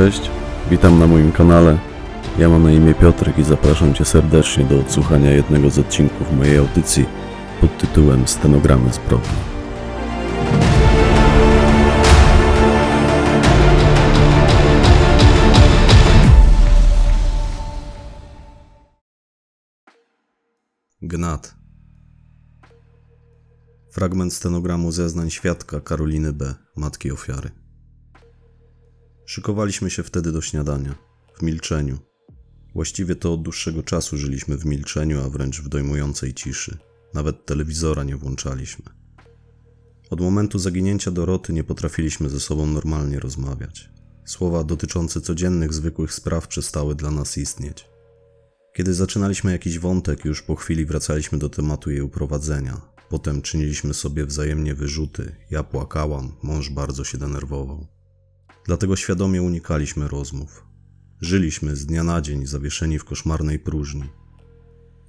Cześć, witam na moim kanale. Ja mam na imię Piotrek i zapraszam Cię serdecznie do odsłuchania jednego z odcinków mojej audycji pod tytułem Stenogramy zbrodni. Gnat. Fragment stenogramu zeznań świadka Karoliny B., matki ofiary. Szykowaliśmy się wtedy do śniadania, w milczeniu. Właściwie to od dłuższego czasu żyliśmy w milczeniu, a wręcz w dojmującej ciszy. Nawet telewizora nie włączaliśmy. Od momentu zaginięcia Doroty nie potrafiliśmy ze sobą normalnie rozmawiać. Słowa dotyczące codziennych, zwykłych spraw przestały dla nas istnieć. Kiedy zaczynaliśmy jakiś wątek, już po chwili wracaliśmy do tematu jej uprowadzenia. Potem czyniliśmy sobie wzajemnie wyrzuty. Ja płakałam, mąż bardzo się denerwował. Dlatego świadomie unikaliśmy rozmów. Żyliśmy z dnia na dzień zawieszeni w koszmarnej próżni.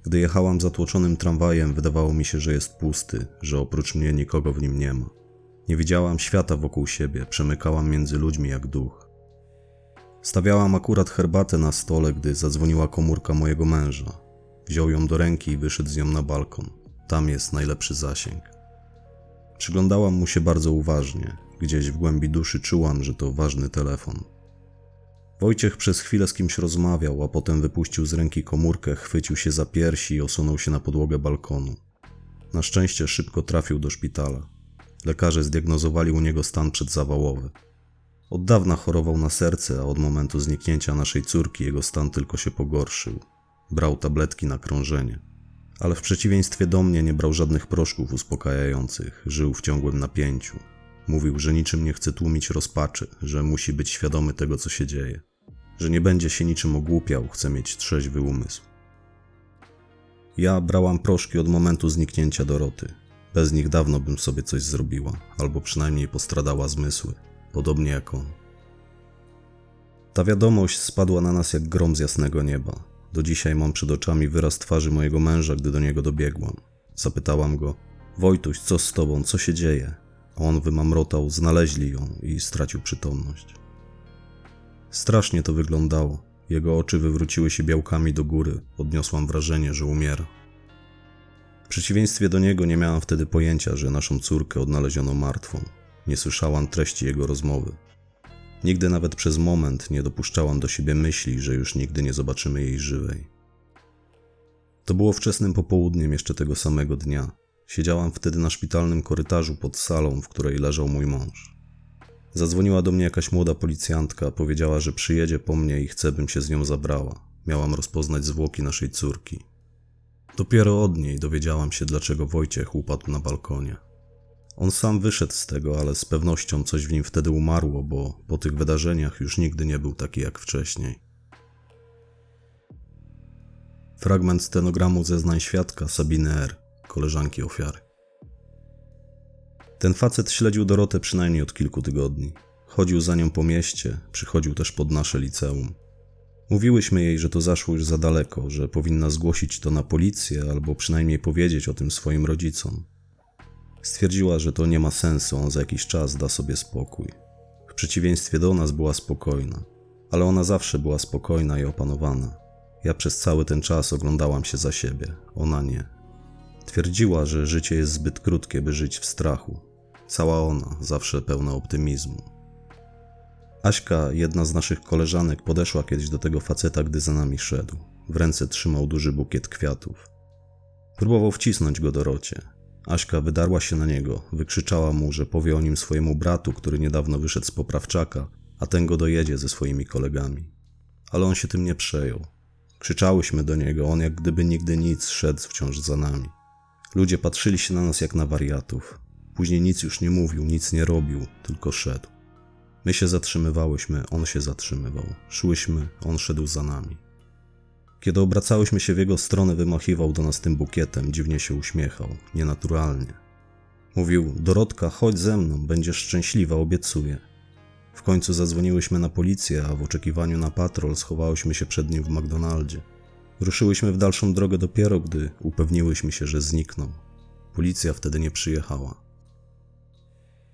Gdy jechałam zatłoczonym tramwajem, wydawało mi się, że jest pusty, że oprócz mnie nikogo w nim nie ma. Nie widziałam świata wokół siebie, przemykałam między ludźmi jak duch. Stawiałam akurat herbatę na stole, gdy zadzwoniła komórka mojego męża. Wziął ją do ręki i wyszedł z nią na balkon. Tam jest najlepszy zasięg. Przyglądałam mu się bardzo uważnie. Gdzieś w głębi duszy czułam, że to ważny telefon. Wojciech przez chwilę z kimś rozmawiał, a potem wypuścił z ręki komórkę, chwycił się za piersi i osunął się na podłogę balkonu. Na szczęście szybko trafił do szpitala. Lekarze zdiagnozowali u niego stan przedzawałowy. Od dawna chorował na serce, a od momentu zniknięcia naszej córki jego stan tylko się pogorszył. Brał tabletki na krążenie. Ale w przeciwieństwie do mnie nie brał żadnych proszków uspokajających, żył w ciągłym napięciu. Mówił, że niczym nie chce tłumić rozpaczy, że musi być świadomy tego, co się dzieje, że nie będzie się niczym ogłupiał, chce mieć trzeźwy umysł. Ja brałam proszki od momentu zniknięcia Doroty. Bez nich dawno bym sobie coś zrobiła, albo przynajmniej postradała zmysły, podobnie jak on. Ta wiadomość spadła na nas jak grom z jasnego nieba. Do dzisiaj mam przed oczami wyraz twarzy mojego męża, gdy do niego dobiegłam. Zapytałam go: Wojtuś, co z tobą, co się dzieje? On wymamrotał, znaleźli ją i stracił przytomność. Strasznie to wyglądało. Jego oczy wywróciły się białkami do góry. Odniosłam wrażenie, że umiera. W przeciwieństwie do niego nie miałam wtedy pojęcia, że naszą córkę odnaleziono martwą. Nie słyszałam treści jego rozmowy. Nigdy nawet przez moment nie dopuszczałam do siebie myśli, że już nigdy nie zobaczymy jej żywej. To było wczesnym popołudniem jeszcze tego samego dnia. Siedziałam wtedy na szpitalnym korytarzu pod salą, w której leżał mój mąż. Zadzwoniła do mnie jakaś młoda policjantka, powiedziała, że przyjedzie po mnie i chce, bym się z nią zabrała. Miałam rozpoznać zwłoki naszej córki. Dopiero od niej dowiedziałam się, dlaczego Wojciech upadł na balkonie. On sam wyszedł z tego, ale z pewnością coś w nim wtedy umarło, bo po tych wydarzeniach już nigdy nie był taki jak wcześniej. Fragment stenogramu zeznań świadka Sabiny R., koleżanki ofiary. Ten facet śledził Dorotę przynajmniej od kilku tygodni. Chodził za nią po mieście, przychodził też pod nasze liceum. Mówiłyśmy jej, że to zaszło już za daleko, że powinna zgłosić to na policję albo przynajmniej powiedzieć o tym swoim rodzicom. Stwierdziła, że to nie ma sensu, on za jakiś czas da sobie spokój. W przeciwieństwie do nas była spokojna, ale ona zawsze była spokojna i opanowana. Ja przez cały ten czas oglądałam się za siebie, ona nie. Twierdziła, że życie jest zbyt krótkie, by żyć w strachu. Cała ona, zawsze pełna optymizmu. Aśka, jedna z naszych koleżanek, podeszła kiedyś do tego faceta, gdy za nami szedł. W ręce trzymał duży bukiet kwiatów. Próbował wcisnąć go Dorocie. Aśka wydarła się na niego, wykrzyczała mu, że powie o nim swojemu bratu, który niedawno wyszedł z poprawczaka, a ten go dojedzie ze swoimi kolegami. Ale on się tym nie przejął. Krzyczałyśmy do niego, on jak gdyby nigdy nic szedł wciąż za nami. Ludzie patrzyli się na nas jak na wariatów. Później nic już nie mówił, nic nie robił, tylko szedł. My się zatrzymywałyśmy, on się zatrzymywał. Szłyśmy, on szedł za nami. Kiedy obracałyśmy się w jego stronę, wymachiwał do nas tym bukietem, dziwnie się uśmiechał, nienaturalnie. Mówił: Dorotka, chodź ze mną, będziesz szczęśliwa, obiecuję. W końcu zadzwoniłyśmy na policję, a w oczekiwaniu na patrol schowałyśmy się przed nim w McDonaldzie. Ruszyłyśmy w dalszą drogę dopiero, gdy upewniłyśmy się, że zniknął. Policja wtedy nie przyjechała.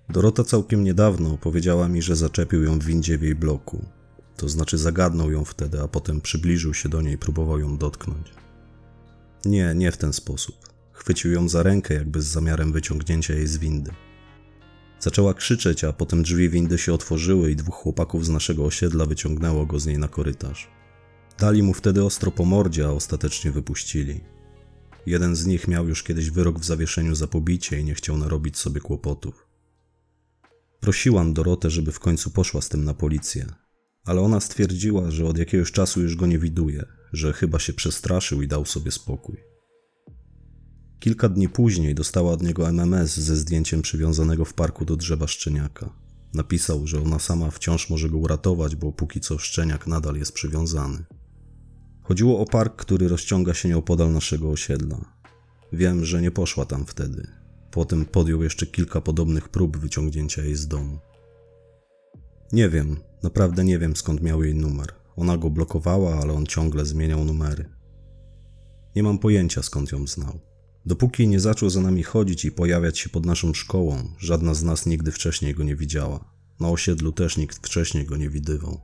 Dorota całkiem niedawno opowiedziała mi, że zaczepił ją w windzie w jej bloku. To znaczy zagadnął ją wtedy, a potem przybliżył się do niej i próbował ją dotknąć. Nie, nie w ten sposób. Chwycił ją za rękę, jakby z zamiarem wyciągnięcia jej z windy. Zaczęła krzyczeć, a potem drzwi windy się otworzyły i dwóch chłopaków z naszego osiedla wyciągnęło go z niej na korytarz. Dali mu wtedy ostro po mordzie, a ostatecznie wypuścili. Jeden z nich miał już kiedyś wyrok w zawieszeniu za pobicie i nie chciał narobić sobie kłopotów. Prosiłam Dorotę, żeby w końcu poszła z tym na policję, ale ona stwierdziła, że od jakiegoś czasu już go nie widuje, że chyba się przestraszył i dał sobie spokój. Kilka dni później dostała od niego MMS ze zdjęciem przywiązanego w parku do drzewa szczeniaka. Napisał, że ona sama wciąż może go uratować, bo póki co szczeniak nadal jest przywiązany. Chodziło o park, który rozciąga się nieopodal naszego osiedla. Wiem, że nie poszła tam wtedy. Potem podjął jeszcze kilka podobnych prób wyciągnięcia jej z domu. Nie wiem, naprawdę nie wiem skąd miał jej numer. Ona go blokowała, ale on ciągle zmieniał numery. Nie mam pojęcia skąd ją znał. Dopóki nie zaczął za nami chodzić i pojawiać się pod naszą szkołą, żadna z nas nigdy wcześniej go nie widziała. Na osiedlu też nikt wcześniej go nie widywał.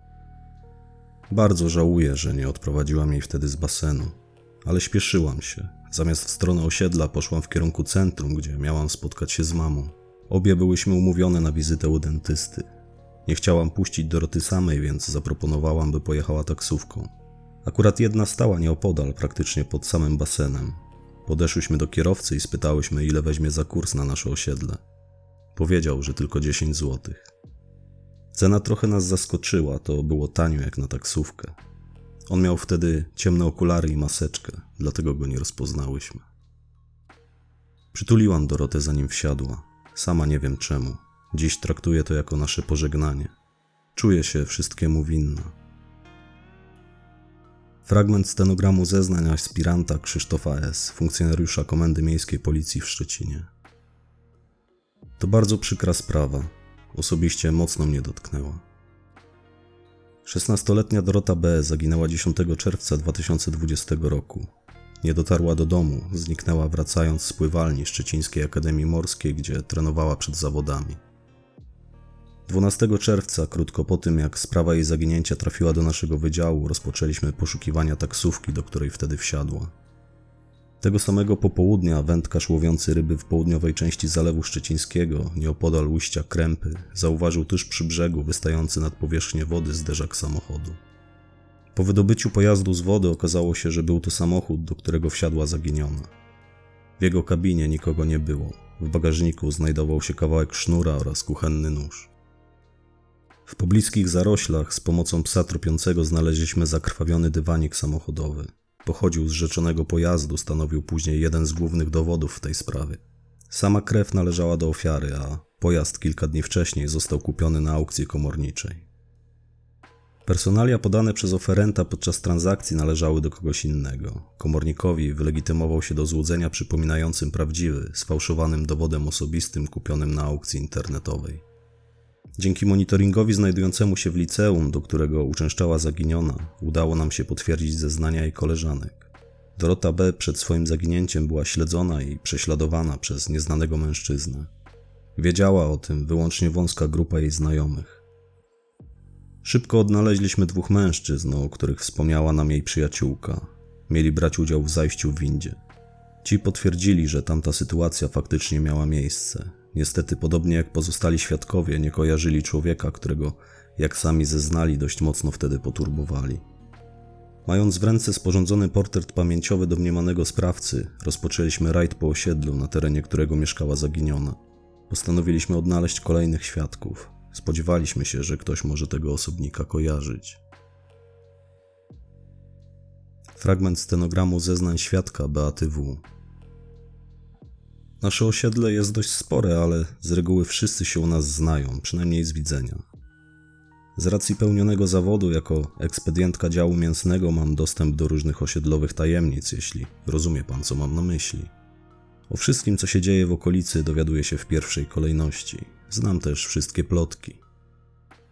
Bardzo żałuję, że nie odprowadziłam jej wtedy z basenu, ale śpieszyłam się. Zamiast w stronę osiedla poszłam w kierunku centrum, gdzie miałam spotkać się z mamą. Obie byłyśmy umówione na wizytę u dentysty. Nie chciałam puścić Doroty samej, więc zaproponowałam, by pojechała taksówką. Akurat jedna stała nieopodal, praktycznie pod samym basenem. Podeszłyśmy do kierowcy i spytałyśmy, ile weźmie za kurs na nasze osiedle. Powiedział, że tylko 10 złotych. Cena trochę nas zaskoczyła, to było tanio jak na taksówkę. On miał wtedy ciemne okulary i maseczkę, dlatego go nie rozpoznałyśmy. Przytuliłam Dorotę zanim wsiadła. Sama nie wiem czemu. Dziś traktuję to jako nasze pożegnanie. Czuję się wszystkiemu winna. Fragment stenogramu zeznań aspiranta Krzysztofa S., funkcjonariusza Komendy Miejskiej Policji w Szczecinie. To bardzo przykra sprawa. Osobiście mocno mnie dotknęła. 16-letnia Dorota B. zaginęła 10 czerwca 2020 roku. Nie dotarła do domu, zniknęła wracając z pływalni Szczecińskiej Akademii Morskiej, gdzie trenowała przed zawodami. 12 czerwca, krótko po tym jak sprawa jej zaginięcia trafiła do naszego wydziału, rozpoczęliśmy poszukiwania taksówki, do której wtedy wsiadła. Tego samego popołudnia wędkarz łowiący ryby w południowej części Zalewu Szczecińskiego, nieopodal ujścia Krępy, zauważył tuż przy brzegu wystający nad powierzchnię wody zderzak samochodu. Po wydobyciu pojazdu z wody okazało się, że był to samochód, do którego wsiadła zaginiona. W jego kabinie nikogo nie było. W bagażniku znajdował się kawałek sznura oraz kuchenny nóż. W pobliskich zaroślach z pomocą psa tropiącego znaleźliśmy zakrwawiony dywanik samochodowy. Pochodził z rzeczonego pojazdu, stanowił później jeden z głównych dowodów w tej sprawie. Sama krew należała do ofiary, a pojazd kilka dni wcześniej został kupiony na aukcji komorniczej. Personalia podane przez oferenta podczas transakcji należały do kogoś innego. Komornikowi wylegitymował się do złudzenia przypominającym prawdziwy, sfałszowanym dowodem osobistym kupionym na aukcji internetowej. Dzięki monitoringowi znajdującemu się w liceum, do którego uczęszczała zaginiona, udało nam się potwierdzić zeznania jej koleżanek. Dorota B. przed swoim zaginięciem była śledzona i prześladowana przez nieznanego mężczyznę. Wiedziała o tym wyłącznie wąska grupa jej znajomych. Szybko odnaleźliśmy dwóch mężczyzn, o których wspomniała nam jej przyjaciółka. Mieli brać udział w zajściu w windzie. Ci potwierdzili, że tamta sytuacja faktycznie miała miejsce Niestety, podobnie jak pozostali świadkowie, nie kojarzyli człowieka, którego, jak sami zeznali, dość mocno wtedy poturbowali. Mając w ręce sporządzony portret pamięciowy domniemanego sprawcy, rozpoczęliśmy rajd po osiedlu, na terenie którego mieszkała zaginiona. Postanowiliśmy odnaleźć kolejnych świadków. Spodziewaliśmy się, że ktoś może tego osobnika kojarzyć. Fragment stenogramu zeznań świadka Beaty W. Nasze osiedle jest dość spore, ale z reguły wszyscy się u nas znają, przynajmniej z widzenia. Z racji pełnionego zawodu jako ekspedientka działu mięsnego mam dostęp do różnych osiedlowych tajemnic, jeśli rozumie pan, co mam na myśli. O wszystkim, co się dzieje w okolicy, dowiaduję się w pierwszej kolejności. Znam też wszystkie plotki.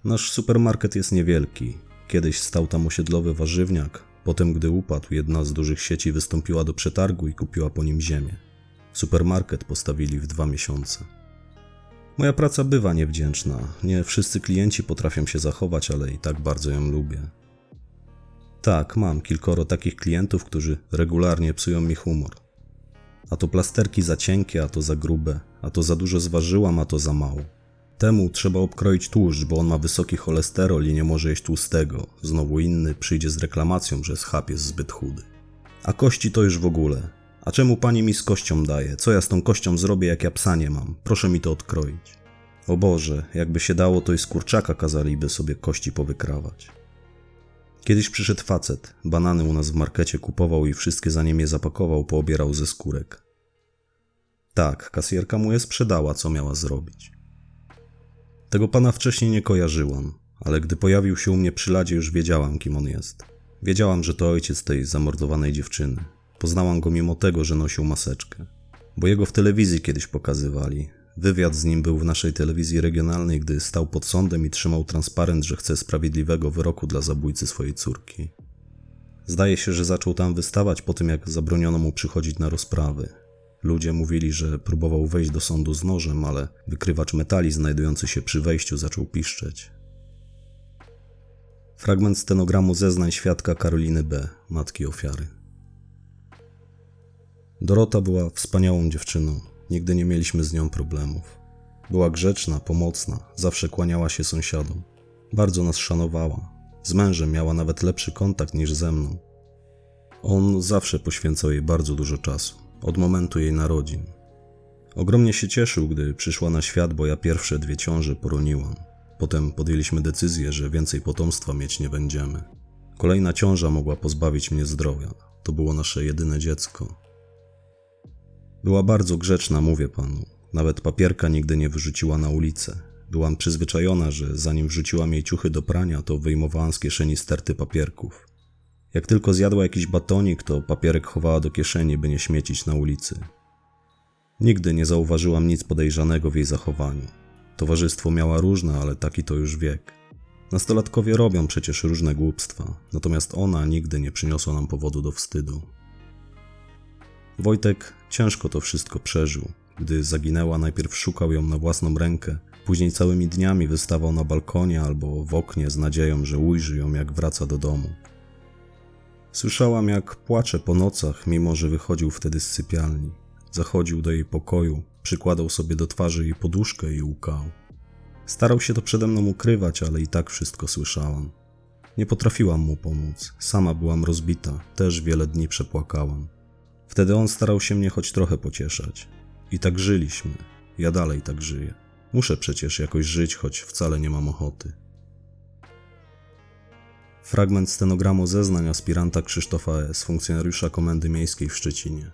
Nasz supermarket jest niewielki. Kiedyś stał tam osiedlowy warzywniak, potem, gdy upadł, jedna z dużych sieci wystąpiła do przetargu i kupiła po nim ziemię. Supermarket postawili w dwa miesiące. Moja praca bywa niewdzięczna. Nie wszyscy klienci potrafią się zachować, ale i tak bardzo ją lubię. Tak, mam kilkoro takich klientów, którzy regularnie psują mi humor. A to plasterki za cienkie, a to za grube, a to za dużo zważyłam, a to za mało. Temu trzeba obkroić tłuszcz, bo on ma wysoki cholesterol i nie może jeść tłustego. Znowu inny przyjdzie z reklamacją, że schab jest zbyt chudy. A kości to już w ogóle. A czemu pani mi z kością daje? Co ja z tą kością zrobię, jak ja psa nie mam? Proszę mi to odkroić. O Boże, jakby się dało, to i z kurczaka kazaliby sobie kości powykrawać. Kiedyś przyszedł facet, banany u nas w markecie kupował i wszystkie za nim je zapakował, poobierał ze skórek. Tak, kasjerka mu je sprzedała, co miała zrobić. Tego pana wcześniej nie kojarzyłam, ale gdy pojawił się u mnie przy ladzie, już wiedziałam, kim on jest. Wiedziałam, że to ojciec tej zamordowanej dziewczyny. Poznałam go mimo tego, że nosił maseczkę. Bo jego w telewizji kiedyś pokazywali. Wywiad z nim był w naszej telewizji regionalnej, gdy stał pod sądem i trzymał transparent, że chce sprawiedliwego wyroku dla zabójcy swojej córki. Zdaje się, że zaczął tam wystawać po tym, jak zabroniono mu przychodzić na rozprawy. Ludzie mówili, że próbował wejść do sądu z nożem, ale wykrywacz metali znajdujący się przy wejściu zaczął piszczeć. Fragment stenogramu zeznań świadka Karoliny B., matki ofiary. Dorota była wspaniałą dziewczyną. Nigdy nie mieliśmy z nią problemów. Była grzeczna, pomocna, zawsze kłaniała się sąsiadom. Bardzo nas szanowała. Z mężem miała nawet lepszy kontakt niż ze mną. On zawsze poświęcał jej bardzo dużo czasu, od momentu jej narodzin. Ogromnie się cieszył, gdy przyszła na świat, bo ja pierwsze dwie ciąże poroniłam. Potem podjęliśmy decyzję, że więcej potomstwa mieć nie będziemy. Kolejna ciąża mogła pozbawić mnie zdrowia. To było nasze jedyne dziecko. Była bardzo grzeczna, mówię panu. Nawet papierka nigdy nie wyrzuciła na ulicę. Byłam przyzwyczajona, że zanim wrzuciłam jej ciuchy do prania, to wyjmowałam z kieszeni sterty papierków. Jak tylko zjadła jakiś batonik, to papierek chowała do kieszeni, by nie śmiecić na ulicy. Nigdy nie zauważyłam nic podejrzanego w jej zachowaniu. Towarzystwo miała różne, ale taki to już wiek. Nastolatkowie robią przecież różne głupstwa, natomiast ona nigdy nie przyniosła nam powodu do wstydu. Wojtek ciężko to wszystko przeżył. Gdy zaginęła, najpierw szukał ją na własną rękę, później całymi dniami wystawał na balkonie albo w oknie z nadzieją, że ujrzy ją, jak wraca do domu. Słyszałam, jak płacze po nocach, mimo że wychodził wtedy z sypialni. Zachodził do jej pokoju, przykładał sobie do twarzy jej poduszkę i łkał. Starał się to przede mną ukrywać, ale i tak wszystko słyszałam. Nie potrafiłam mu pomóc. Sama byłam rozbita, też wiele dni przepłakałam. Wtedy on starał się mnie choć trochę pocieszać. I tak żyliśmy. Ja dalej tak żyję. Muszę przecież jakoś żyć, choć wcale nie mam ochoty. Fragment stenogramu zeznań aspiranta Krzysztofa S., funkcjonariusza Komendy Miejskiej w Szczecinie.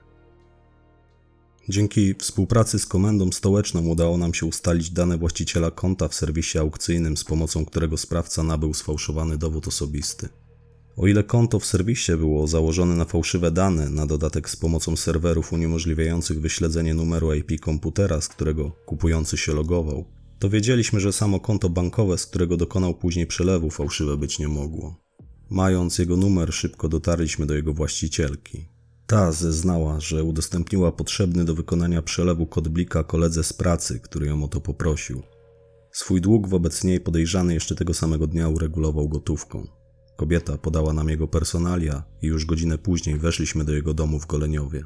Dzięki współpracy z Komendą Stołeczną udało nam się ustalić dane właściciela konta w serwisie aukcyjnym, z pomocą którego sprawca nabył sfałszowany dowód osobisty. O ile konto w serwisie było założone na fałszywe dane, na dodatek z pomocą serwerów uniemożliwiających wyśledzenie numeru IP komputera, z którego kupujący się logował, to wiedzieliśmy, że samo konto bankowe, z którego dokonał później przelewu, fałszywe być nie mogło. Mając jego numer, szybko dotarliśmy do jego właścicielki. Ta zeznała, że udostępniła potrzebny do wykonania przelewu kod blika koledze z pracy, który ją o to poprosił. Swój dług wobec niej podejrzany jeszcze tego samego dnia uregulował gotówką. Kobieta podała nam jego personalia i już godzinę później weszliśmy do jego domu w Goleniowie.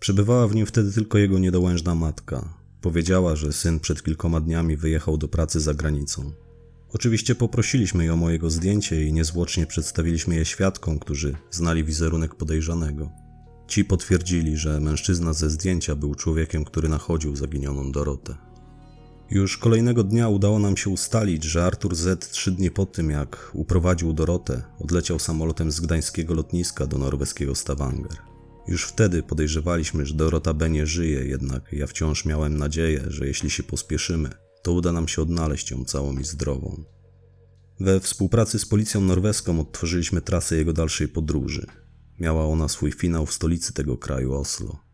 Przebywała w nim wtedy tylko jego niedołężna matka. Powiedziała, że syn przed kilkoma dniami wyjechał do pracy za granicą. Oczywiście poprosiliśmy ją o jego zdjęcie i niezwłocznie przedstawiliśmy je świadkom, którzy znali wizerunek podejrzanego. Ci potwierdzili, że mężczyzna ze zdjęcia był człowiekiem, który nachodził zaginioną Dorotę. Już kolejnego dnia udało nam się ustalić, że Artur Z trzy dni po tym, jak uprowadził Dorotę, odleciał samolotem z gdańskiego lotniska do norweskiego Stavanger. Już wtedy podejrzewaliśmy, że Dorota B nie żyje, jednak ja wciąż miałem nadzieję, że jeśli się pospieszymy, to uda nam się odnaleźć ją całą i zdrową. We współpracy z policją norweską odtworzyliśmy trasę jego dalszej podróży. Miała ona swój finał w stolicy tego kraju Oslo.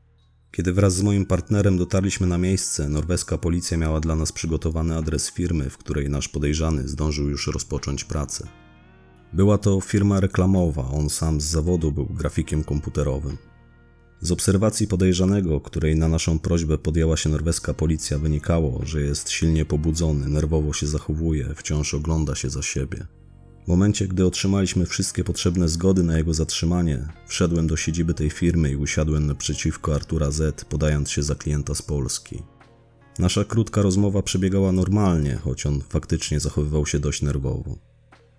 Kiedy wraz z moim partnerem dotarliśmy na miejsce, norweska policja miała dla nas przygotowany adres firmy, w której nasz podejrzany zdążył już rozpocząć pracę. Była to firma reklamowa, on sam z zawodu był grafikiem komputerowym. Z obserwacji podejrzanego, której na naszą prośbę podjęła się norweska policja, wynikało, że jest silnie pobudzony, nerwowo się zachowuje, wciąż ogląda się za siebie. W momencie, gdy otrzymaliśmy wszystkie potrzebne zgody na jego zatrzymanie, wszedłem do siedziby tej firmy i usiadłem naprzeciwko Artura Z, podając się za klienta z Polski. Nasza krótka rozmowa przebiegała normalnie, choć on faktycznie zachowywał się dość nerwowo.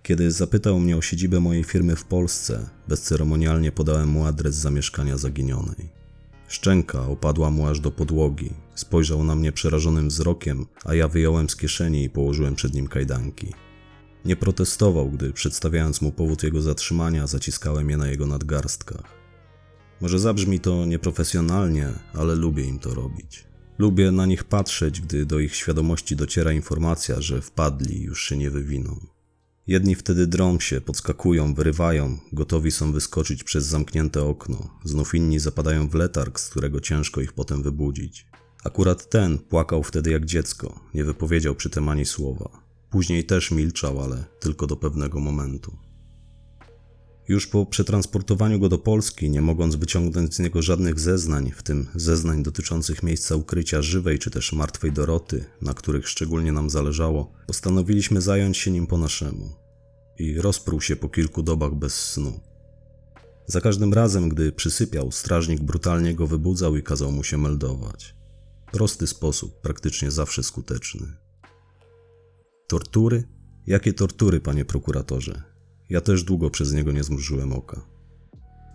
Kiedy zapytał mnie o siedzibę mojej firmy w Polsce, bezceremonialnie podałem mu adres zamieszkania zaginionej. Szczęka opadła mu aż do podłogi. Spojrzał na mnie przerażonym wzrokiem, a ja wyjąłem z kieszeni i położyłem przed nim kajdanki. Nie protestował, gdy przedstawiając mu powód jego zatrzymania, zaciskałem je na jego nadgarstkach. Może zabrzmi to nieprofesjonalnie, ale lubię im to robić. Lubię na nich patrzeć, gdy do ich świadomości dociera informacja, że wpadli już się nie wywiną. Jedni wtedy drą się, podskakują, wyrywają, gotowi są wyskoczyć przez zamknięte okno. Znów inni zapadają w letarg, z którego ciężko ich potem wybudzić. Akurat ten płakał wtedy jak dziecko, nie wypowiedział przy tym ani słowa. Później też milczał, ale tylko do pewnego momentu. Już po przetransportowaniu go do Polski, nie mogąc wyciągnąć z niego żadnych zeznań, w tym zeznań dotyczących miejsca ukrycia żywej czy też martwej Doroty, na których szczególnie nam zależało, postanowiliśmy zająć się nim po naszemu. I rozpruł się po kilku dobach bez snu. Za każdym razem, gdy przysypiał, strażnik brutalnie go wybudzał i kazał mu się meldować. Prosty sposób, praktycznie zawsze skuteczny. Tortury? Jakie tortury, panie prokuratorze? Ja też długo przez niego nie zmrużyłem oka.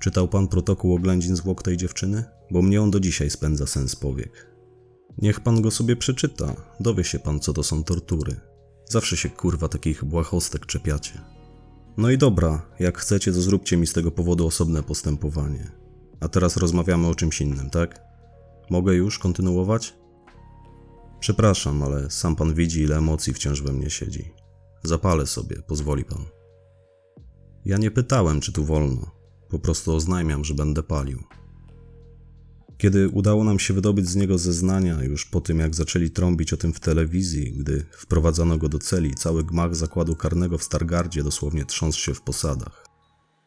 Czytał pan protokół oględzin zwłok tej dziewczyny? Bo mnie on do dzisiaj spędza sens powiek. Niech pan go sobie przeczyta, dowie się pan, co to są tortury. Zawsze się kurwa takich błahostek czepiacie. No i dobra, jak chcecie, to zróbcie mi z tego powodu osobne postępowanie. A teraz rozmawiamy o czymś innym, tak? Mogę już kontynuować? Przepraszam, ale sam pan widzi, ile emocji wciąż we mnie siedzi. Zapalę sobie, pozwoli pan. Ja nie pytałem, czy tu wolno. Po prostu oznajmiam, że będę palił. Kiedy udało nam się wydobyć z niego zeznania, już po tym jak zaczęli trąbić o tym w telewizji, gdy wprowadzono go do celi, cały gmach zakładu karnego w Stargardzie dosłownie trząsł się w posadach.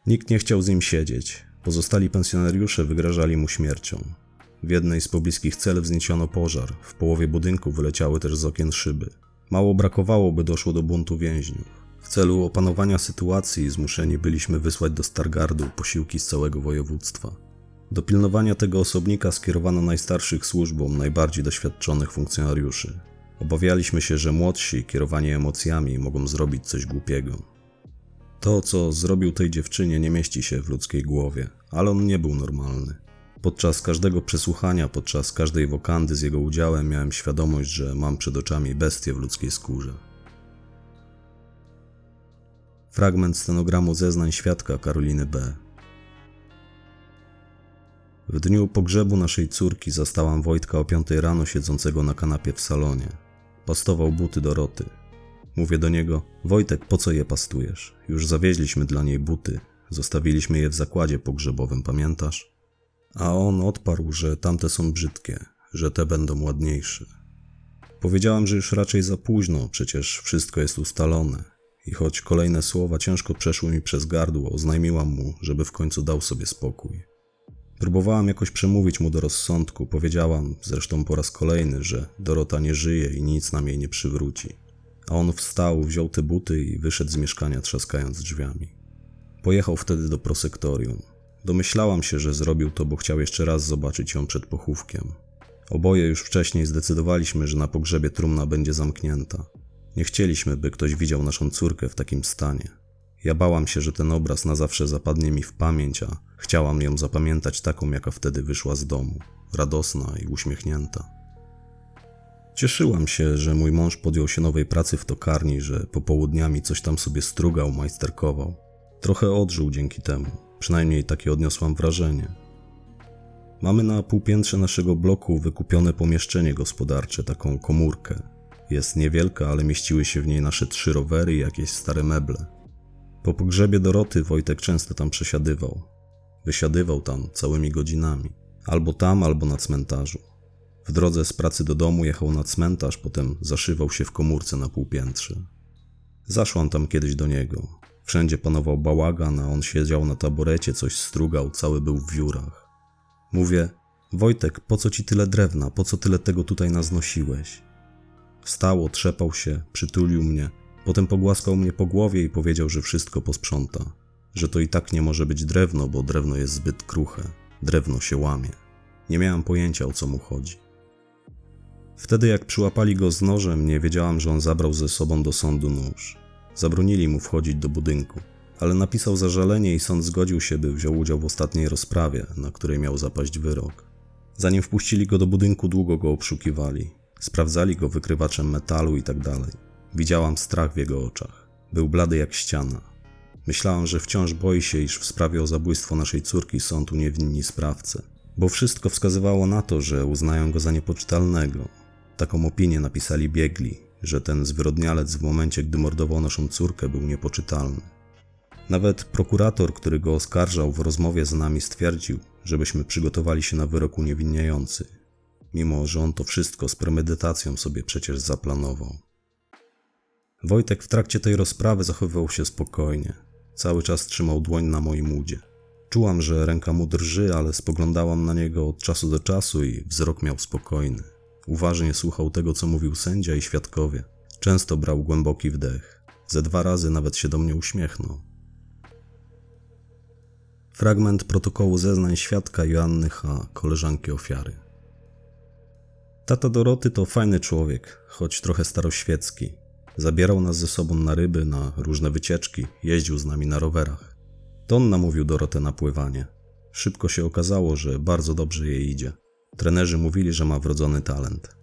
Nikt nie chciał z nim siedzieć. Pozostali pensjonariusze wygrażali mu śmiercią. W jednej z pobliskich cel wzniesiono pożar, w połowie budynku wyleciały też z okien szyby. Mało brakowało, by doszło do buntu więźniów. W celu opanowania sytuacji zmuszeni byliśmy wysłać do Stargardu posiłki z całego województwa. Do pilnowania tego osobnika skierowano najstarszych służbom, najbardziej doświadczonych funkcjonariuszy. Obawialiśmy się, że młodsi, kierowani emocjami, mogą zrobić coś głupiego. To, co zrobił tej dziewczynie, nie mieści się w ludzkiej głowie, ale on nie był normalny. Podczas każdego przesłuchania, podczas każdej wokandy z jego udziałem miałem świadomość, że mam przed oczami bestię w ludzkiej skórze. Fragment stenogramu zeznań świadka Karoliny B. W dniu pogrzebu naszej córki zastałam Wojtka o piątej rano siedzącego na kanapie w salonie. Pastował buty Doroty. Mówię do niego, Wojtek, po co je pastujesz? Już zawieźliśmy dla niej buty. Zostawiliśmy je w zakładzie pogrzebowym, pamiętasz? A on odparł, że tamte są brzydkie, że te będą ładniejsze. Powiedziałam, że już raczej za późno, przecież wszystko jest ustalone i choć kolejne słowa ciężko przeszły mi przez gardło, oznajmiłam mu, żeby w końcu dał sobie spokój. Próbowałam jakoś przemówić mu do rozsądku, powiedziałam, zresztą po raz kolejny, że Dorota nie żyje i nic nam jej nie przywróci. A on wstał, wziął te buty i wyszedł z mieszkania trzaskając drzwiami. Pojechał wtedy do prosektorium. Domyślałam się, że zrobił to, bo chciał jeszcze raz zobaczyć ją przed pochówkiem. Oboje już wcześniej zdecydowaliśmy, że na pogrzebie trumna będzie zamknięta. Nie chcieliśmy, by ktoś widział naszą córkę w takim stanie. Ja bałam się, że ten obraz na zawsze zapadnie mi w pamięć, a chciałam ją zapamiętać taką, jaka wtedy wyszła z domu, radosna i uśmiechnięta. Cieszyłam się, że mój mąż podjął się nowej pracy w tokarni, że popołudniami coś tam sobie strugał, majsterkował. Trochę odżył dzięki temu, przynajmniej takie odniosłam wrażenie. Mamy na półpiętrze naszego bloku wykupione pomieszczenie gospodarcze, taką komórkę, jest niewielka, ale mieściły się w niej nasze trzy rowery i jakieś stare meble. Po pogrzebie Doroty Wojtek często tam przesiadywał. Wysiadywał tam całymi godzinami. Albo tam, albo na cmentarzu. W drodze z pracy do domu jechał na cmentarz, potem zaszywał się w komórce na półpiętrze. Zaszłam tam kiedyś do niego. Wszędzie panował bałagan, a on siedział na taborecie, coś strugał, cały był w wiórach. Mówię, Wojtek, po co ci tyle drewna, po co tyle tego tutaj naznosiłeś? Wstał, otrzepał się, przytulił mnie, potem pogłaskał mnie po głowie i powiedział, że wszystko posprząta, że to i tak nie może być drewno, bo drewno jest zbyt kruche, drewno się łamie. Nie miałam pojęcia o co mu chodzi. Wtedy jak przyłapali go z nożem, nie wiedziałam, że on zabrał ze sobą do sądu nóż. Zabronili mu wchodzić do budynku, ale napisał zażalenie i sąd zgodził się, by wziął udział w ostatniej rozprawie, na której miał zapaść wyrok. Zanim wpuścili go do budynku, długo go obszukiwali. Sprawdzali go wykrywaczem metalu i tak dalej. Widziałam strach w jego oczach. Był blady jak ściana. Myślałam, że wciąż boi się, iż w sprawie o zabójstwo naszej córki są tu niewinni sprawcy. Bo wszystko wskazywało na to, że uznają go za niepoczytalnego. Taką opinię napisali biegli, że ten zwyrodnialec w momencie, gdy mordował naszą córkę, był niepoczytalny. Nawet prokurator, który go oskarżał w rozmowie z nami stwierdził, żebyśmy przygotowali się na wyrok uniewinniający, mimo że on to wszystko z premedytacją sobie przecież zaplanował. Wojtek w trakcie tej rozprawy zachowywał się spokojnie. Cały czas trzymał dłoń na moim udzie. Czułam, że ręka mu drży, ale spoglądałam na niego od czasu do czasu i wzrok miał spokojny. Uważnie słuchał tego, co mówił sędzia i świadkowie. Często brał głęboki wdech. Ze dwa razy nawet się do mnie uśmiechnął. Fragment protokołu zeznań świadka Joanny H., koleżanki ofiary. Tata Doroty to fajny człowiek, choć trochę staroświecki. Zabierał nas ze sobą na ryby, na różne wycieczki, jeździł z nami na rowerach. To on namówił Dorotę na pływanie. Szybko się okazało, że bardzo dobrze jej idzie. Trenerzy mówili, że ma wrodzony talent.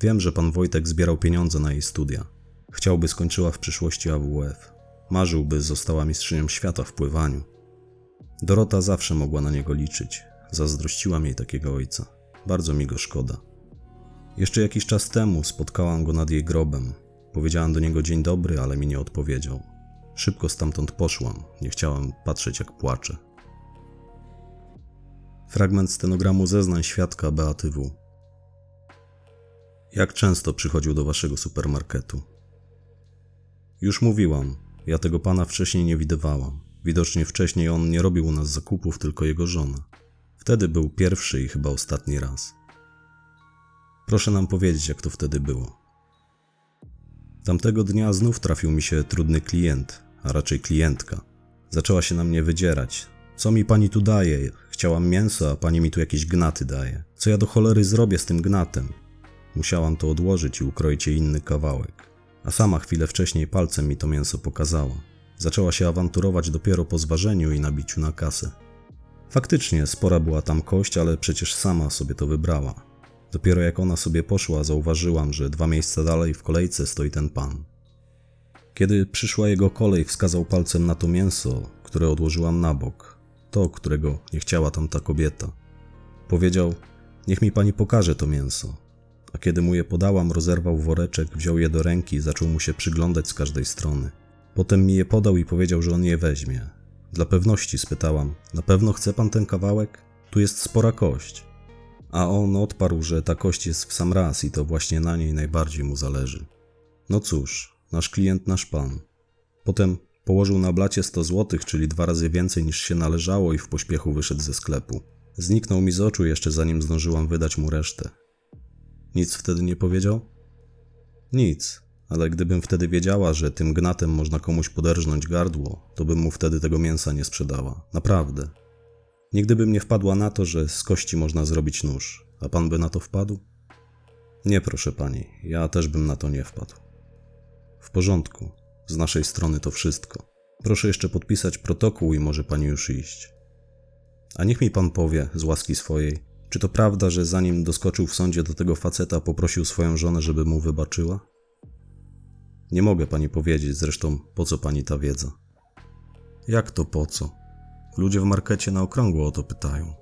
Wiem, że pan Wojtek zbierał pieniądze na jej studia. Chciałby skończyła w przyszłości AWF. Marzyłby została mistrzynią świata w pływaniu. Dorota zawsze mogła na niego liczyć. Zazdrościłam jej takiego ojca. Bardzo mi go szkoda. Jeszcze jakiś czas temu spotkałam go nad jej grobem. Powiedziałam do niego dzień dobry, ale mi nie odpowiedział. Szybko stamtąd poszłam. Nie chciałam patrzeć, jak płacze. Fragment stenogramu zeznań świadka Beaty W. Jak często przychodził do waszego supermarketu? Już mówiłam, ja tego pana wcześniej nie widywałam. Widocznie wcześniej on nie robił u nas zakupów, tylko jego żona. Wtedy był pierwszy i chyba ostatni raz. Proszę nam powiedzieć, jak to wtedy było. Tamtego dnia znów trafił mi się trudny klient, a raczej klientka. Zaczęła się na mnie wydzierać. Co mi pani tu daje? Chciałam mięso, a pani mi tu jakieś gnaty daje. Co ja do cholery zrobię z tym gnatem? Musiałam to odłożyć i ukroić jej inny kawałek. A sama chwilę wcześniej palcem mi to mięso pokazała. Zaczęła się awanturować dopiero po zważeniu i nabiciu na kasę. Faktycznie spora była tam kość, ale przecież sama sobie to wybrała. Dopiero jak ona sobie poszła, zauważyłam, że dwa miejsca dalej w kolejce stoi ten pan. Kiedy przyszła jego kolej, wskazał palcem na to mięso, które odłożyłam na bok, to, którego nie chciała tamta kobieta. Powiedział: Niech mi pani pokaże to mięso. A kiedy mu je podałam, rozerwał woreczek, wziął je do ręki i zaczął mu się przyglądać z każdej strony. Potem mi je podał i powiedział, że on je weźmie. Dla pewności spytałam: Na pewno chce pan ten kawałek? Tu jest spora kość. A on odparł, że ta kość jest w sam raz i to właśnie na niej najbardziej mu zależy. No cóż, nasz klient, nasz pan. Potem położył na blacie 100 złotych, czyli dwa razy więcej niż się należało i w pośpiechu wyszedł ze sklepu. Zniknął mi z oczu jeszcze zanim zdążyłam wydać mu resztę. Nic wtedy nie powiedział? Nic, ale gdybym wtedy wiedziała, że tym gnatem można komuś poderżnąć gardło, to bym mu wtedy tego mięsa nie sprzedała. Naprawdę. Nigdy bym nie wpadła na to, że z kości można zrobić nóż. A pan by na to wpadł? Nie, proszę pani, ja też bym na to nie wpadł. W porządku, z naszej strony to wszystko. Proszę jeszcze podpisać protokół i może pani już iść. A niech mi pan powie, z łaski swojej, czy to prawda, że zanim doskoczył w sądzie do tego faceta, poprosił swoją żonę, żeby mu wybaczyła? Nie mogę pani powiedzieć, zresztą po co pani ta wiedza? Jak to po co? Ludzie w markecie na okrągło o to pytają.